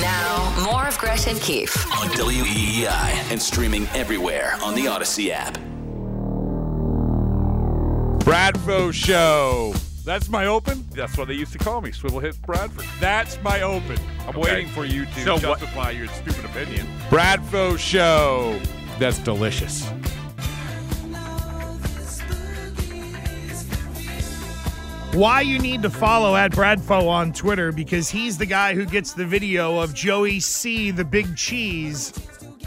Now, more of Gresh and Keefe. on WEEI and streaming everywhere on the Odyssey app. Bradfo Show. That's my open. That's what they used to call me, Swivel Hit Bradford. That's my open. I'm Okay. waiting for you to So what- justify your stupid opinion. Bradfo Show. That's delicious. Why you need to follow at Bradfo on Twitter because he's the guy who gets the video of Joey C, the big cheese,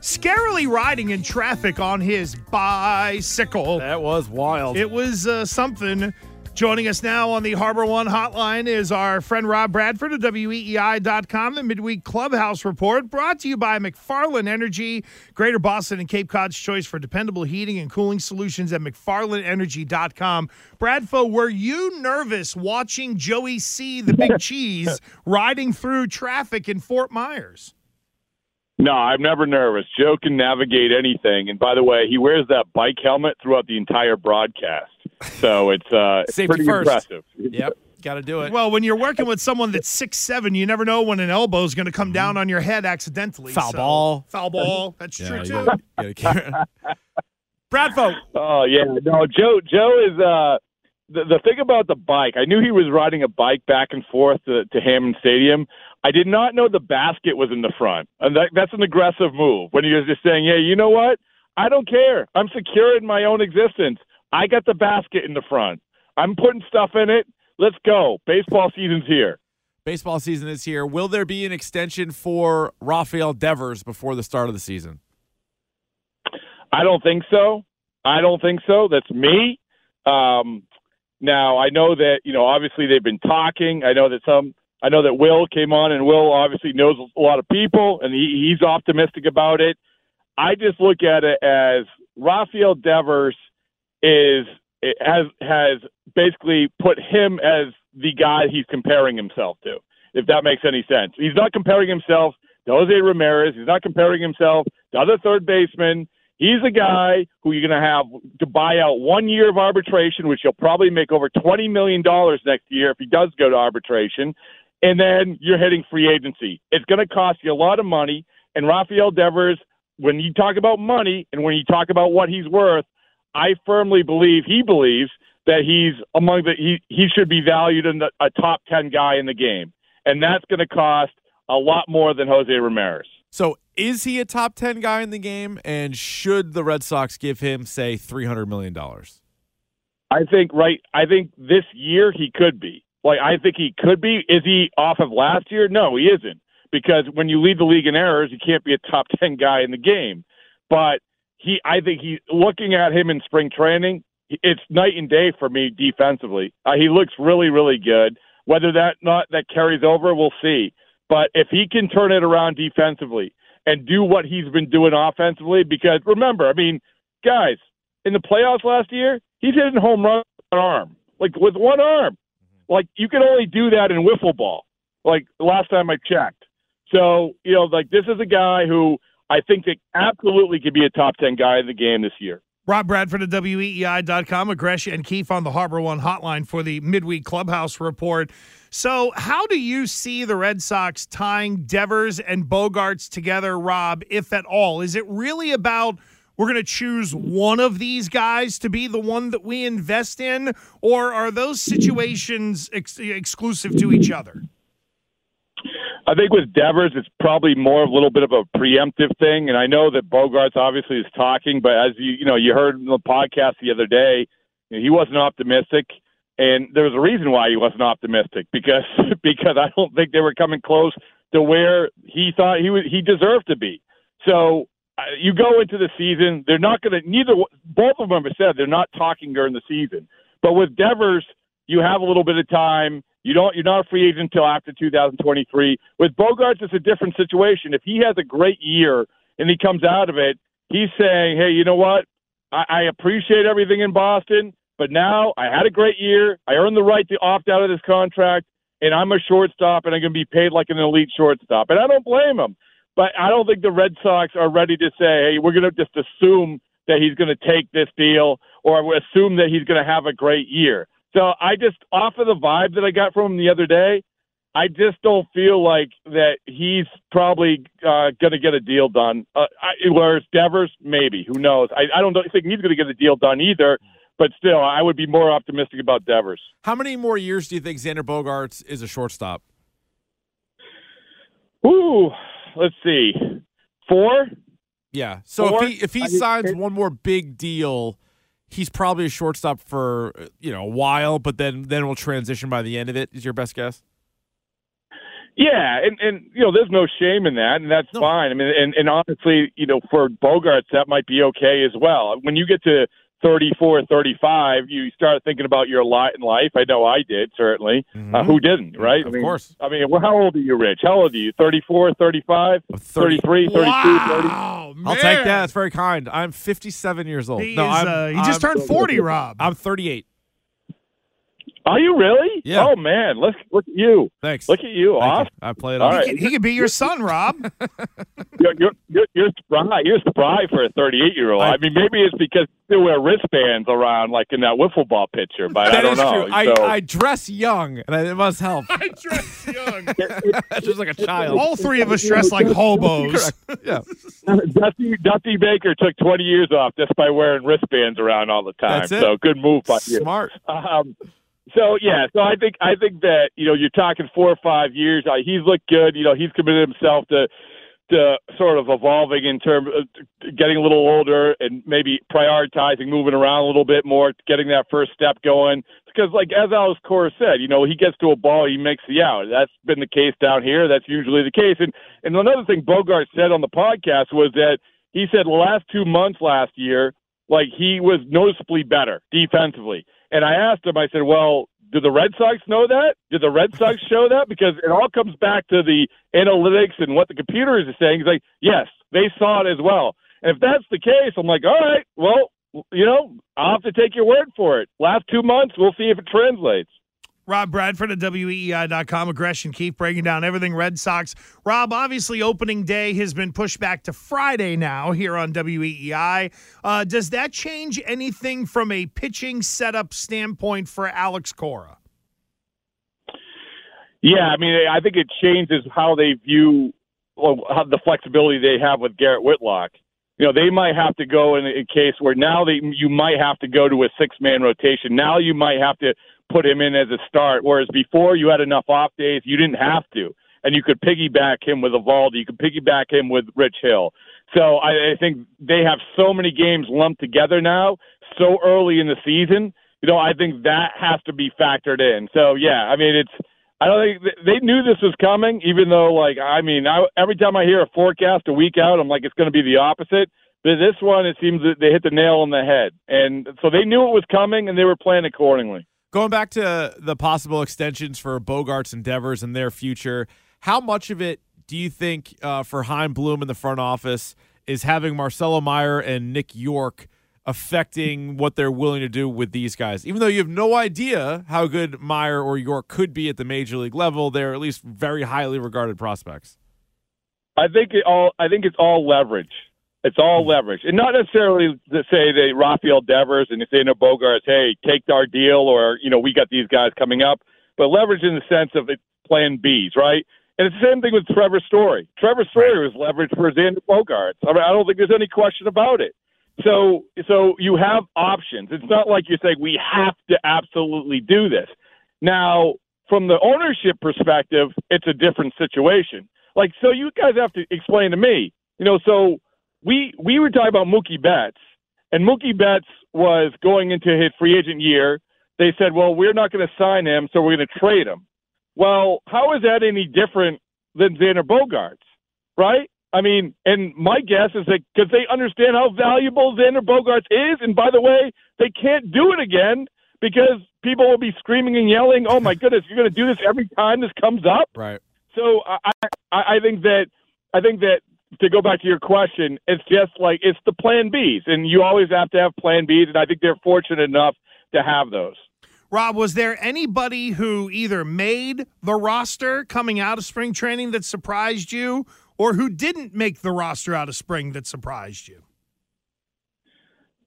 scarily riding in traffic on his bicycle. That was wild. It was uh, something. Joining us now on the Harbor One hotline is our friend Rob Bradford of WEEI.com, the midweek clubhouse report brought to you by McFarland Energy, Greater Boston and Cape Cod's choice for dependable heating and cooling solutions at McFarlandEnergy.com. Bradfo, were you nervous watching Joey C, the big cheese, riding through traffic in Fort Myers? No, I'm never nervous. Joe can navigate anything. And by the way, he wears that bike helmet throughout the entire broadcast. So it's uh it's Safety pretty first. impressive. Yep. Got to do it. Well, when you're working with someone that's six seven, you never know when an elbow is going to come down on your head accidentally. Foul So- ball. Foul ball. That's Yeah, true too. gotta- gotta care. Bradfo. Oh yeah, no, Joe. Joe is uh the the thing about the bike. I knew he was riding a bike back and forth to, to Hammond Stadium. I did not know the basket was in the front, and that, that's an aggressive move. When he was just saying, "Yeah, you know what? I don't care. I'm secure in my own existence. I got the basket in the front. I'm putting stuff in it. Let's go. Baseball season's here." Baseball season is here. Will there be an extension for Rafael Devers before the start of the season? I don't think so. I don't think so. That's me. Um, now I know that you know obviously they've been talking. I know that some. I know that Will came on, and Will obviously knows a lot of people, and he, he's optimistic about it. I just look at it as Rafael Devers is has has basically put him as the guy he's comparing himself to. If that makes any sense, he's not comparing himself to Jose Ramirez. He's not comparing himself to other third basemen. He's a guy who you're going to have to buy out one year of arbitration, which he'll probably make over $20 million next year if he does go to arbitration. And then you're hitting free agency. It's going to cost you a lot of money. And Rafael Devers, when you talk about money and when you talk about what he's worth, I firmly believe he believes that he's among the he, he should be valued in the, a top 10 guy in the game. And that's going to cost a lot more than Jose Ramirez. So, is he a top 10 guy in the game? And should the Red Sox give him, say, $300 million? I think right. I think this year he could be. Like I think he could be. Is he off of last year? No, he isn't. Because when you lead the league in errors, you can't be a top ten guy in the game. But he, I think he. Looking at him in spring training, it's night and day for me defensively. Uh, he looks really, really good. Whether that not that carries over, we'll see. But if he can turn it around defensively and do what he's been doing offensively, because remember, I mean, guys, in the playoffs last year, he's hitting home runs with one arm, like with one arm. Like you can only do that in wiffle ball. Like last time I checked. So you know, like this is a guy who I think that absolutely could be a top ten guy in the game this year. Rob Bradford at WEEI.com, Agresh and Keefe on the Harbor One hotline for the midweek clubhouse report. So, how do you see the Red Sox tying Devers and Bogaerts together, Rob, if at all? Is it really about we're going to choose one of these guys to be the one that we invest in, or are those situations ex- exclusive to each other? I think with Devers, it's probably more a little bit of a preemptive thing. And I know that Bogaerts obviously is talking, but as you you know you heard in the podcast the other day, he wasn't optimistic, and there was a reason why he wasn't optimistic because because I don't think they were coming close to where he thought he was he deserved to be. So uh, you go into the season, they're not going to neither both of them have said they're not talking during the season. But with Devers, you have a little bit of time You don't. You're not a free agent until after 2023. With Bogaerts, it's a different situation. If he has a great year and he comes out of it, he's saying, "Hey, you know what? I, I appreciate everything in Boston, but now I had a great year. I earned the right to opt out of this contract, and I'm a shortstop, and I'm going to be paid like an elite shortstop. And I don't blame him, but I don't think the Red Sox are ready to say, "Hey, we're going to just assume." That he's going to take this deal, or assume that he's going to have a great year. So I just, off of the vibe that I got from him the other day, I just don't feel like that he's probably uh, going to get a deal done. Uh, I, whereas Devers, maybe, who knows? I, I don't think he's going to get a deal done either. But still, I would be more optimistic about Devers. How many more years do you think Xander Bogaerts is a shortstop? Ooh, let's see, four. Yeah. So Four? if he if he signs one more big deal, he's probably a shortstop for you know a while, but then then we'll transition by the end of it. Is your best guess? Yeah, and and you know, there's no shame in that, and that's No. fine. I mean, and and honestly, you know, for Bogaerts, that might be okay as well. When you get to 34, 35, you start thinking about your lot in life. I know I did certainly. Uh, who didn't, right? Mm-hmm. Of I mean, course. I mean, well, how old are you, Rich? How old are you? 34, 35, I'm 30. 33, 32, 30? Wow, man. I'll take that. That's very kind. I'm 57 years old. He, no, is, I'm, uh, he just I'm- turned 40, Rob. I'm 38. Are you really? Yeah. Oh man, let's look at you. Thanks. Look at you, Thank awesome. you. I play it All off. right. he, could, he could be your son, Rob. You're you're you're, you're spry. You're spry for a 38 year old. I- I mean, maybe it's because they wear wristbands around like in that wiffle ball picture, but I don't is know. true. I, So- I dress young, and it must help. I dress young. Just like a child. All three of us dress like hobos. Yeah. Dusty Dusty Baker took 20 years off just by wearing wristbands around all the time. That's it. So good move by you. Smart. Um, so yeah, so I think I think that you know you're talking four or five years. Uh, he's looked good. You know, he's committed himself to to sort of evolving in terms of getting a little older and maybe prioritizing moving around a little bit more, getting that first step going. Because like as Alex Cora said, you know, he gets to a ball, he makes the out. That's been the case down here. That's usually the case. And and another thing Bogart said on the podcast was that he said the last two months last year, like he was noticeably better defensively. And I asked him, I said, well, do the Red Sox know that? Did the Red Sox show that? Because it all comes back to the analytics and what the computer is saying. He's like, yes, they saw it as well. And if that's the case, I'm like, all right, well, you know, I'll have to take your word for it. Last two months, we'll see if it translates. Rob Bradford at WEEI.com. Gresh and Keefe breaking down everything Red Sox. Rob, obviously, opening day has been pushed back to Friday now here on WEEI. Uh, does that change anything from a pitching setup standpoint for Alex Cora? Yeah, I mean, I think it changes how they view well, how the flexibility they have with Garrett Whitlock. You know, they might have to go in a case where now they you might have to go to a six man rotation. Now you might have to put him in as a start, whereas before you had enough off days, you didn't have to, and you could piggyback him with Eovaldi, you could piggyback him with Rich Hill. So I, I think they have so many games lumped together now, so early in the season. You know, I think that has to be factored in. So yeah, I mean, it's I don't think they knew this was coming, even though, like, I mean, I, every time I hear a forecast a week out, I'm like, it's going to be the opposite. But this one, it seems that they hit the nail on the head, and so they knew it was coming, and they were playing accordingly. Going back to the possible extensions for Bogaerts and Devers and their future, how much of it do you think uh, for Chaim Bloom in the front office is having Marcelo Meyer and Nick Yorke affecting what they're willing to do with these guys? Even though you have no idea how good Meyer or Yorke could be at the major league level, they're at least very highly regarded prospects. I think it all. I think it's all leverage. It's all leverage, and not necessarily to say that Rafael Devers and Xander Bogaerts, hey, take our deal, or you know, we got these guys coming up. But leverage in the sense of it Plan Bs, right? And it's the same thing with Trevor Story. Trevor Story was leverage for Xander Bogaerts. I mean, I don't think there's any question about it. So, so you have options. It's not like you're saying we have to absolutely do this. Now, from the ownership perspective, it's a different situation. Like, so you guys have to explain to me, you know, so we we were talking about Mookie Betts, and Mookie Betts was going into his free agent year. They said, well, we're not going to sign him, so we're going to trade him. Well, how is that any different than Xander Bogaerts, right? I mean, and my guess is that because they understand how valuable Xander Bogaerts is, and by the way, they can't do it again because people will be screaming and yelling. Oh my goodness, you're going to do this every time this comes up. Right. So I, I, I think that I think that to go back to your question, it's just like it's the plan Bs, and you always have to have plan Bs, and I think they're fortunate enough to have those. Rob, was there anybody who either made the roster coming out of spring training that surprised you, or who didn't make the roster out of spring that surprised you?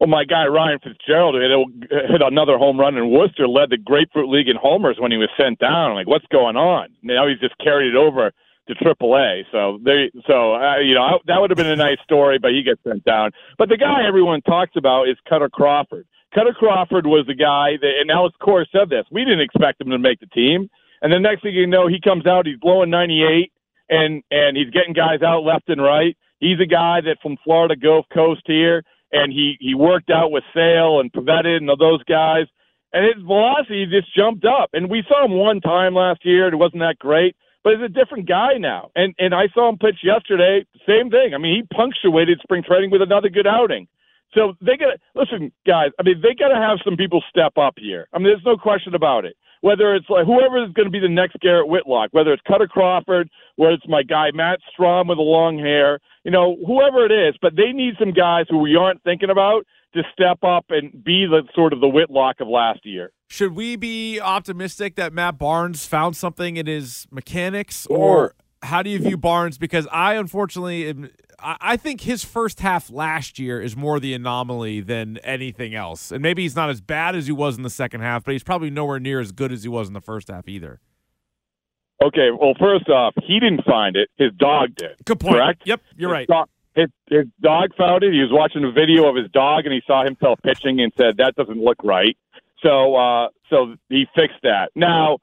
Well, my guy Ryan Fitzgerald hit, hit another home run in Worcester, led the Grapefruit League in homers when he was sent down. Like, what's going on? Now he's just carried it over to AAA. So they, so uh, you know, I, that would have been a nice story, but he gets sent down. But the guy everyone talks about is Kutter Crawford. Kutter Crawford was the guy that, and Alex Cora said this. We didn't expect him to make the team, and the next thing you know, he comes out, he's blowing 98, and and he's getting guys out left and right. He's a guy that from Florida Gulf Coast here and he he worked out with Sale and Pivetta and those guys, and his velocity just jumped up. And we saw him one time last year; and it wasn't that great, but he's a different guy now. And and I saw him pitch yesterday, same thing. I mean, he punctuated spring training with another good outing. So they got to listen, guys. I mean, they got to have some people step up here. I mean, there's no question about it. Whether it's like whoever is going to be the next Garrett Whitlock, whether it's Kutter Crawford, whether it's my guy Matt Strahm with the long hair, you know, whoever it is, but they need some guys who we aren't thinking about to step up and be the sort of the Whitlock of last year. Should we be optimistic that Matt Barnes found something in his mechanics, or how do you view Barnes? Because I unfortunately, am, I think his first half last year is more the anomaly than anything else, and maybe he's not as bad as he was in the second half, but he's probably nowhere near as good as he was in the first half either. Okay, well, first off, he didn't find it. His dog did. Good point. Correct? Yep, you're his right. Dog, his, his dog found it. He was watching a video of his dog, and he saw himself pitching and said, "That doesn't look right." So, uh, so he fixed that. Now,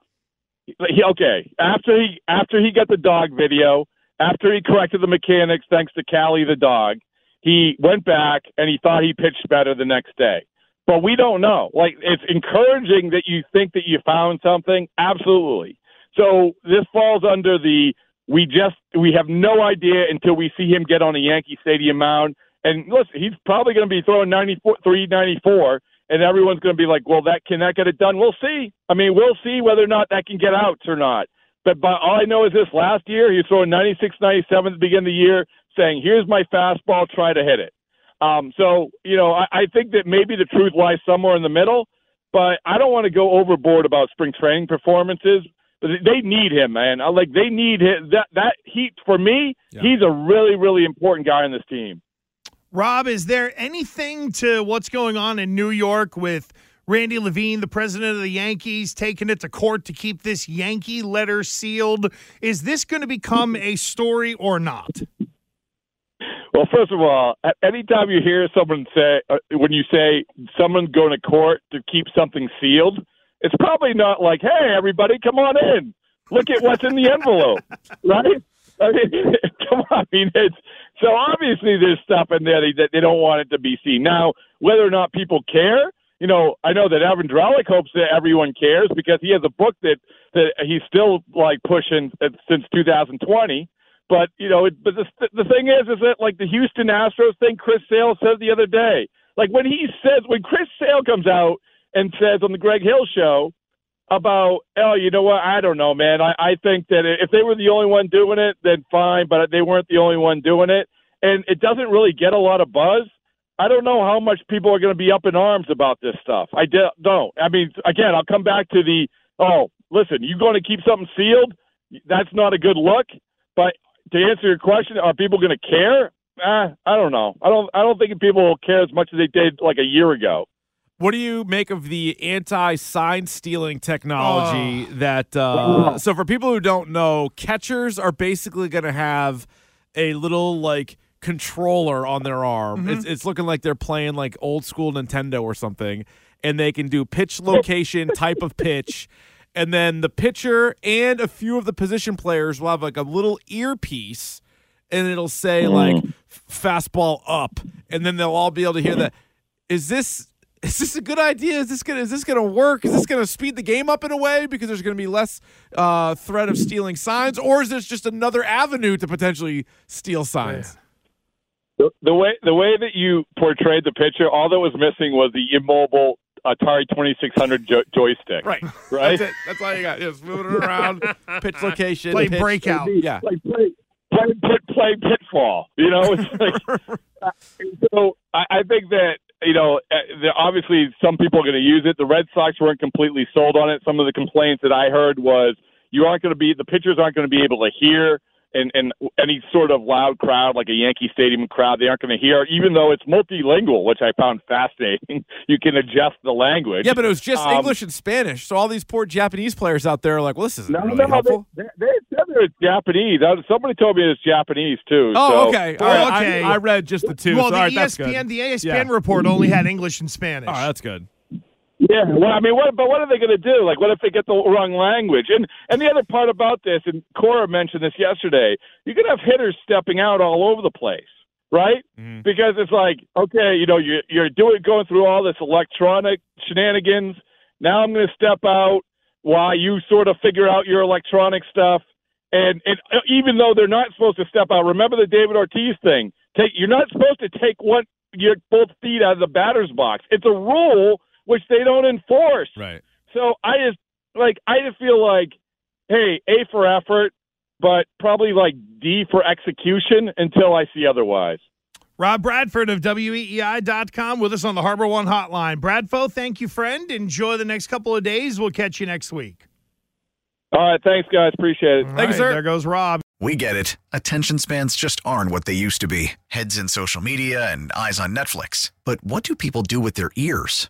he, okay, after he after he got the dog video, after he corrected the mechanics, thanks to Callie the dog, he went back and he thought he pitched better the next day. But we don't know. Like, it's encouraging that you think that you found something. Absolutely. So this falls under the we just we have no idea until we see him get on a Yankee Stadium mound. And listen, he's probably going to be throwing 94, 394, and everyone's going to be like, "Well, that can that get it done?" We'll see. I mean, we'll see whether or not that can get outs or not. But, but all I know is this: last year he was throwing 96, 97 at the beginning of the year, saying, "Here's my fastball, try to hit it." Um, so you know, I, I think that maybe the truth lies somewhere in the middle. But I don't want to go overboard about spring training performances they need him, man. Like they need him. That that he for me, yeah. he's a really really important guy on this team. Rob, is there anything to what's going on in New York with Randy Levine, the president of the Yankees, taking it to court to keep this Yankee letter sealed? Is this going to become a story or not? Well, first of all, anytime you hear someone say, uh, when you say someone's going to court to keep something sealed, it's probably not like, hey, everybody, come on in. Look at what's in the envelope, right? I mean, come on. I mean, it's so obviously there's stuff in there that they don't want it to be seen. Now, whether or not people care, you know, I know that Evan Drellich hopes that everyone cares because he has a book that that he's still like pushing since 2020. But you know, it, but the the thing is, is that like the Houston Astros thing, Chris Sale said the other day, like when he says when Chris Sale comes out and says on the Greg Hill show about, oh, you know what? I don't know, man. I, I think that if they were the only one doing it, then fine, but they weren't the only one doing it. And it doesn't really get a lot of buzz. I don't know how much people are going to be up in arms about this stuff. I don't. I mean, again, I'll come back to the, oh, listen, you going to keep something sealed? That's not a good look. But to answer your question, are people going to care? Eh, I don't know. I don't. I don't think people will care as much as they did like a year ago. What do you make of the anti-sign stealing technology oh. that? Uh, so, for people who don't know, catchers are basically going to have a little like controller on their arm. Mm-hmm. It's, it's looking like they're playing like old school Nintendo or something, and they can do pitch location, type of pitch, and then the pitcher and a few of the position players will have like a little earpiece, and it'll say mm. like fastball up, and then they'll all be able to hear that. Is this is this a good idea? Is this gonna is this gonna work? Is this gonna speed the game up in a way because there's gonna be less uh, threat of stealing signs, or is this just another avenue to potentially steal signs? The, the way the way that you portrayed the picture, all that was missing was the immobile Atari 2600 jo- joystick. Right. Right. That's it. That's all you got. Just moving it around, pitch location, Play pitch. breakout. Yeah. Like play, play, play, play pitfall. You know, it's like uh, so. I, I think that you know, eh, the, obviously some people are going to use it. The Red Sox weren't completely sold on it. Some of the complaints that I heard was you aren't going to be the pitchers aren't going to be able to hear. And, and any sort of loud crowd, like a Yankee Stadium crowd, they aren't going to hear, even though it's multilingual, which I found fascinating. you can adjust the language. Yeah, but it was just Um, English and Spanish. So all these poor Japanese players out there are like, well, this isn't No, really no, helpful. they, they, they said it was Japanese. Uh, Somebody told me it's Japanese too. oh, so- okay. All Oh, right. okay. I, I read just the two. well, so, the all right, that's good. ESPN, the ESPN Yeah. report only had English and Spanish. All right, that's good. Yeah, well, I mean, what? But what are they going to do? Like, what if they get the wrong language? And and the other part about this, and Cora mentioned this yesterday, you're going to have hitters stepping out all over the place, right? Mhm. Because it's like, okay, you know, you're you're doing going through all this electronic shenanigans. Now I'm going to step out while you sort of figure out your electronic stuff. And and uh, even though they're not supposed to step out, remember the David Ortiz thing. Take you're not supposed to take one your both feet out of the batter's box. It's a rule which they don't enforce. Right. So I just like I just feel like, hey, A for effort, but probably like D for execution until I see otherwise. Rob Bradford of WEEI.com with us on the Harbor One hotline. Bradfo, thank you, friend. Enjoy the next couple of days. We'll catch you next week. All right, thanks guys, appreciate it. All Thank you, sir. There goes Rob. We get it. Attention spans just aren't what they used to be heads in social media and eyes on Netflix. But what do people do with their ears?